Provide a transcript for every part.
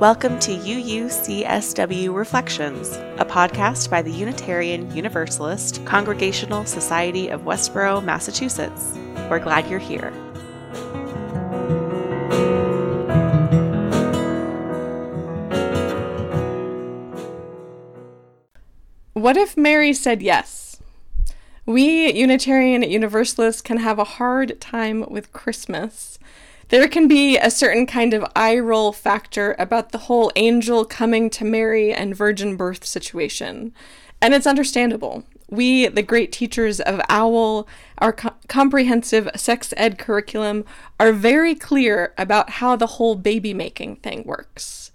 Welcome to UUCSW Reflections, a podcast by the Unitarian Universalist Congregational Society of Westborough, Massachusetts. We're glad you're here. What if Mary said yes? We Unitarian Universalists can have a hard time with Christmas there can be a certain kind of eye roll factor about the whole angel coming to Mary and virgin birth situation. And it's understandable. We, the great teachers of OWL, our co- comprehensive sex ed curriculum, are very clear about how the whole baby making thing works.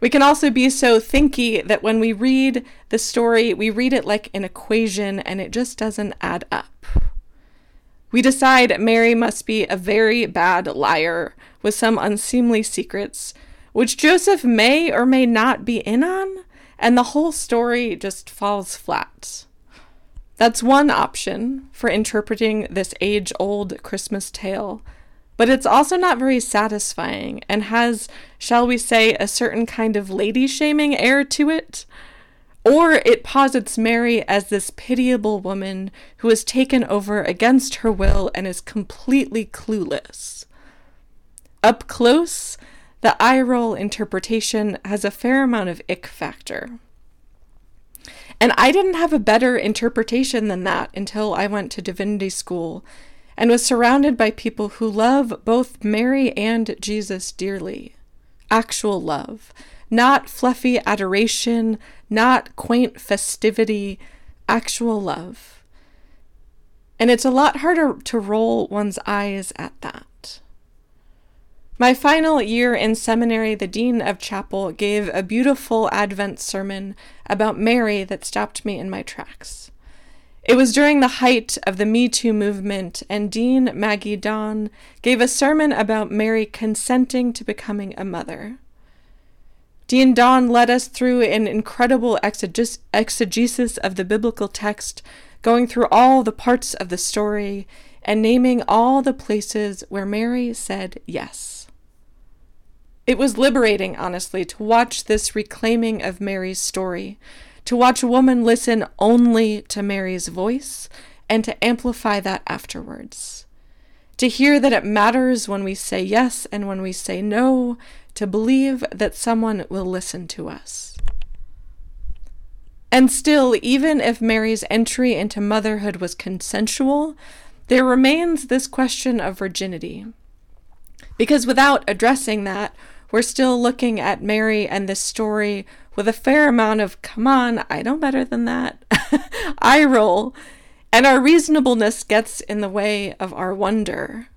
We can also be so thinky that when we read the story, we read it like an equation and it just doesn't add up. We decide Mary must be a very bad liar with some unseemly secrets, which Joseph may or may not be in on, and the whole story just falls flat. That's one option for interpreting this age old Christmas tale, but it's also not very satisfying and has, shall we say, a certain kind of lady shaming air to it. Or it posits Mary as this pitiable woman who is taken over against her will and is completely clueless. Up close, the eye roll interpretation has a fair amount of ick factor. And I didn't have a better interpretation than that until I went to divinity school and was surrounded by people who love both Mary and Jesus dearly. Actual love not fluffy adoration, not quaint festivity, actual love. And it's a lot harder to roll one's eyes at that. My final year in seminary, the dean of chapel gave a beautiful Advent sermon about Mary that stopped me in my tracks. It was during the height of the Me Too movement, and Dean Maggie Dawn gave a sermon about Mary consenting to becoming a mother. Dean Dawn led us through an incredible exegesis of the biblical text, going through all the parts of the story and naming all the places where Mary said yes. It was liberating, honestly, to watch this reclaiming of Mary's story, to watch a woman listen only to Mary's voice and to amplify that afterwards. To hear that it matters when we say yes and when we say no, to believe that someone will listen to us. And still, even if Mary's entry into motherhood was consensual, there remains this question of virginity. Because without addressing that, we're still looking at Mary and this story with a fair amount of, come on, I know better than that, eye roll, and our reasonableness gets in the way of our wonder.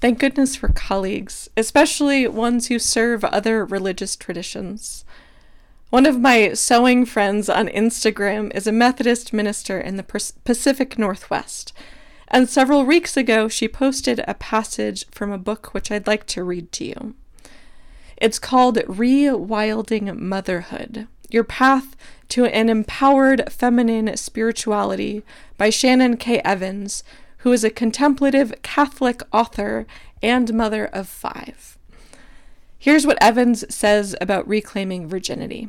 Thank goodness for colleagues, especially ones who serve other religious traditions. One of my sewing friends on Instagram is a Methodist minister in the Pacific Northwest, and several weeks ago she posted a passage from a book which I'd like to read to you. It's called Rewilding Motherhood Your Path to an Empowered Feminine Spirituality by Shannon K. Evans, who is a contemplative Catholic author and mother of five. Here's what Evans says about reclaiming virginity.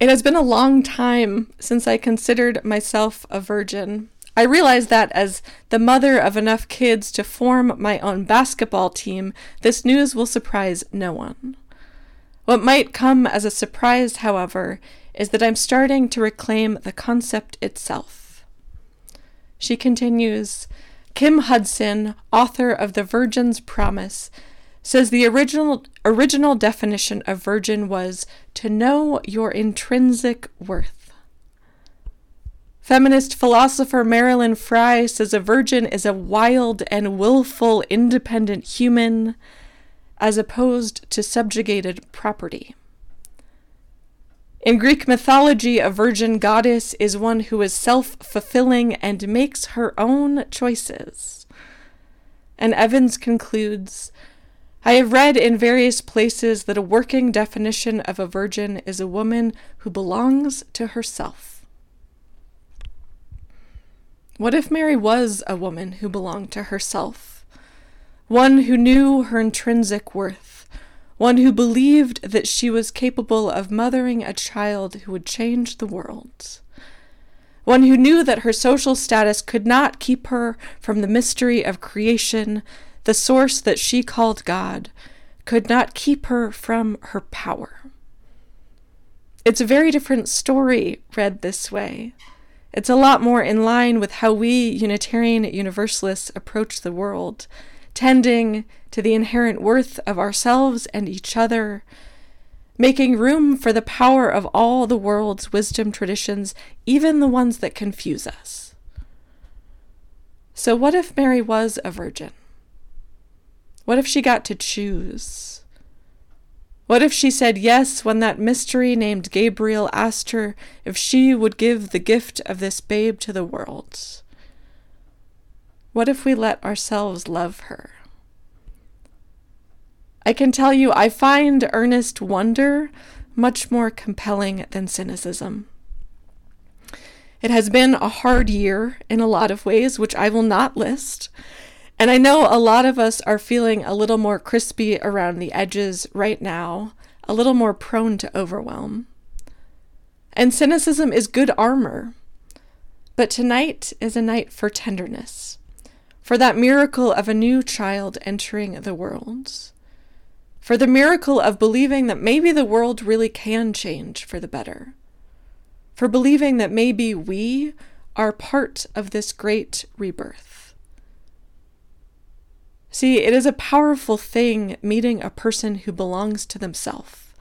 It has been a long time since I considered myself a virgin. I realize that as the mother of enough kids to form my own basketball team, this news will surprise no one. What might come as a surprise, however, is that I'm starting to reclaim the concept itself. She continues Kim Hudson, author of The Virgin's Promise, says the original original definition of virgin was to know your intrinsic worth. Feminist philosopher Marilyn Frye says a virgin is a wild and willful independent human as opposed to subjugated property. In Greek mythology, a virgin goddess is one who is self fulfilling and makes her own choices. And Evans concludes I have read in various places that a working definition of a virgin is a woman who belongs to herself. What if Mary was a woman who belonged to herself? One who knew her intrinsic worth, one who believed that she was capable of mothering a child who would change the world, one who knew that her social status could not keep her from the mystery of creation, the source that she called God, could not keep her from her power. It's a very different story read this way. It's a lot more in line with how we Unitarian Universalists approach the world, tending to the inherent worth of ourselves and each other, making room for the power of all the world's wisdom traditions, even the ones that confuse us. So, what if Mary was a virgin? What if she got to choose? What if she said yes when that mystery named Gabriel asked her if she would give the gift of this babe to the world? What if we let ourselves love her? I can tell you, I find earnest wonder much more compelling than cynicism. It has been a hard year in a lot of ways, which I will not list. And I know a lot of us are feeling a little more crispy around the edges right now, a little more prone to overwhelm. And cynicism is good armor. But tonight is a night for tenderness, for that miracle of a new child entering the world, for the miracle of believing that maybe the world really can change for the better, for believing that maybe we are part of this great rebirth. See, it is a powerful thing meeting a person who belongs to themselves.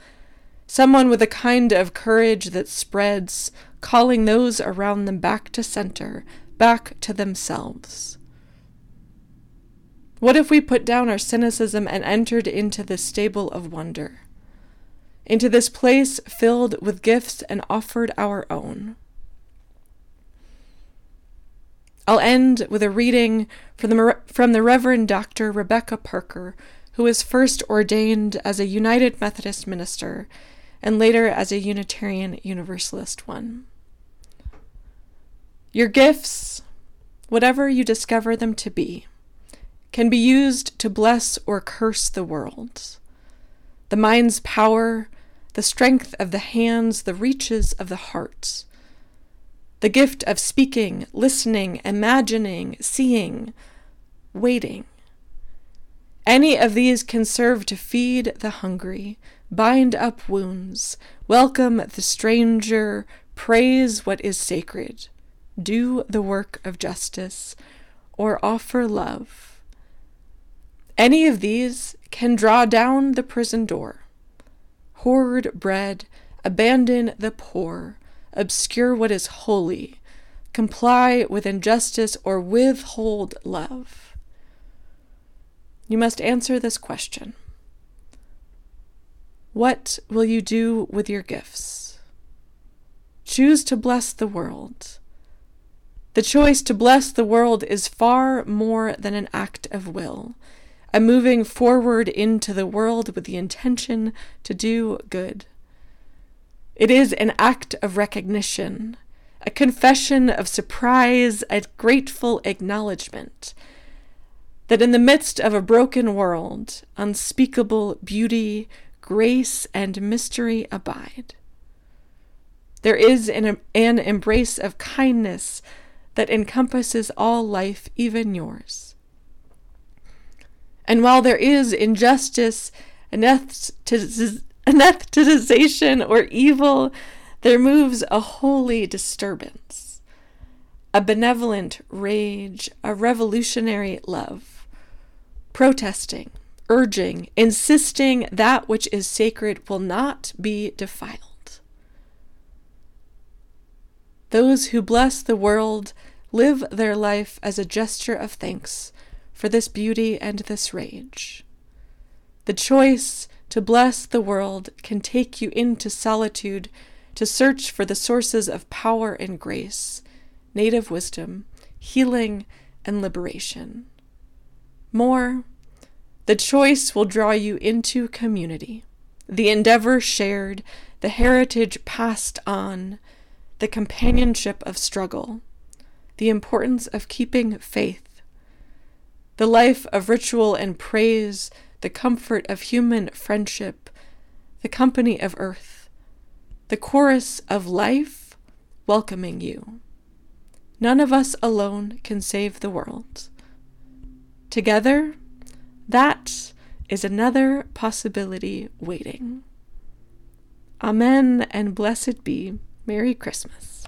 Someone with a kind of courage that spreads, calling those around them back to center, back to themselves. What if we put down our cynicism and entered into this stable of wonder? Into this place filled with gifts and offered our own. I'll end with a reading from the, from the Reverend Dr. Rebecca Parker, who was first ordained as a United Methodist minister and later as a Unitarian Universalist one. Your gifts, whatever you discover them to be, can be used to bless or curse the world. The mind's power, the strength of the hands, the reaches of the heart the gift of speaking, listening, imagining, seeing, waiting. Any of these can serve to feed the hungry, bind up wounds, welcome the stranger, praise what is sacred, do the work of justice, or offer love. Any of these can draw down the prison door, hoard bread, abandon the poor, obscure what is holy, comply with injustice, or withhold love? You must answer this question What will you do with your gifts? Choose to bless the world. The choice to bless the world is far more than an act of will, a moving forward into the world with the intention to do good. It is an act of recognition, a confession of surprise, a grateful acknowledgement that in the midst of a broken world, unspeakable beauty, grace, and mystery abide. There is an, an embrace of kindness that encompasses all life, even yours. And while there is injustice, anesthetization, or evil, there moves a holy disturbance, a benevolent rage, a revolutionary love, protesting, urging, insisting that which is sacred will not be defiled. Those who bless the world live their life as a gesture of thanks for this beauty and this rage. The choice to bless the world can take you into solitude to search for the sources of power and grace, native wisdom, healing, and liberation. More, the choice will draw you into community, the endeavor shared, the heritage passed on, the companionship of struggle, the importance of keeping faith, the life of ritual and praise the comfort of human friendship, the company of earth, the chorus of life welcoming you. None of us alone can save the world. Together, that is another possibility waiting. Amen and blessed be. Merry Christmas.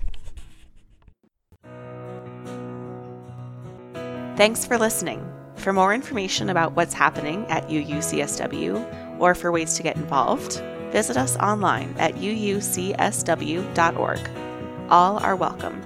Thanks for listening. For more information about what's happening at UUCSW or for ways to get involved, visit us online at uucsw.org. All are welcome.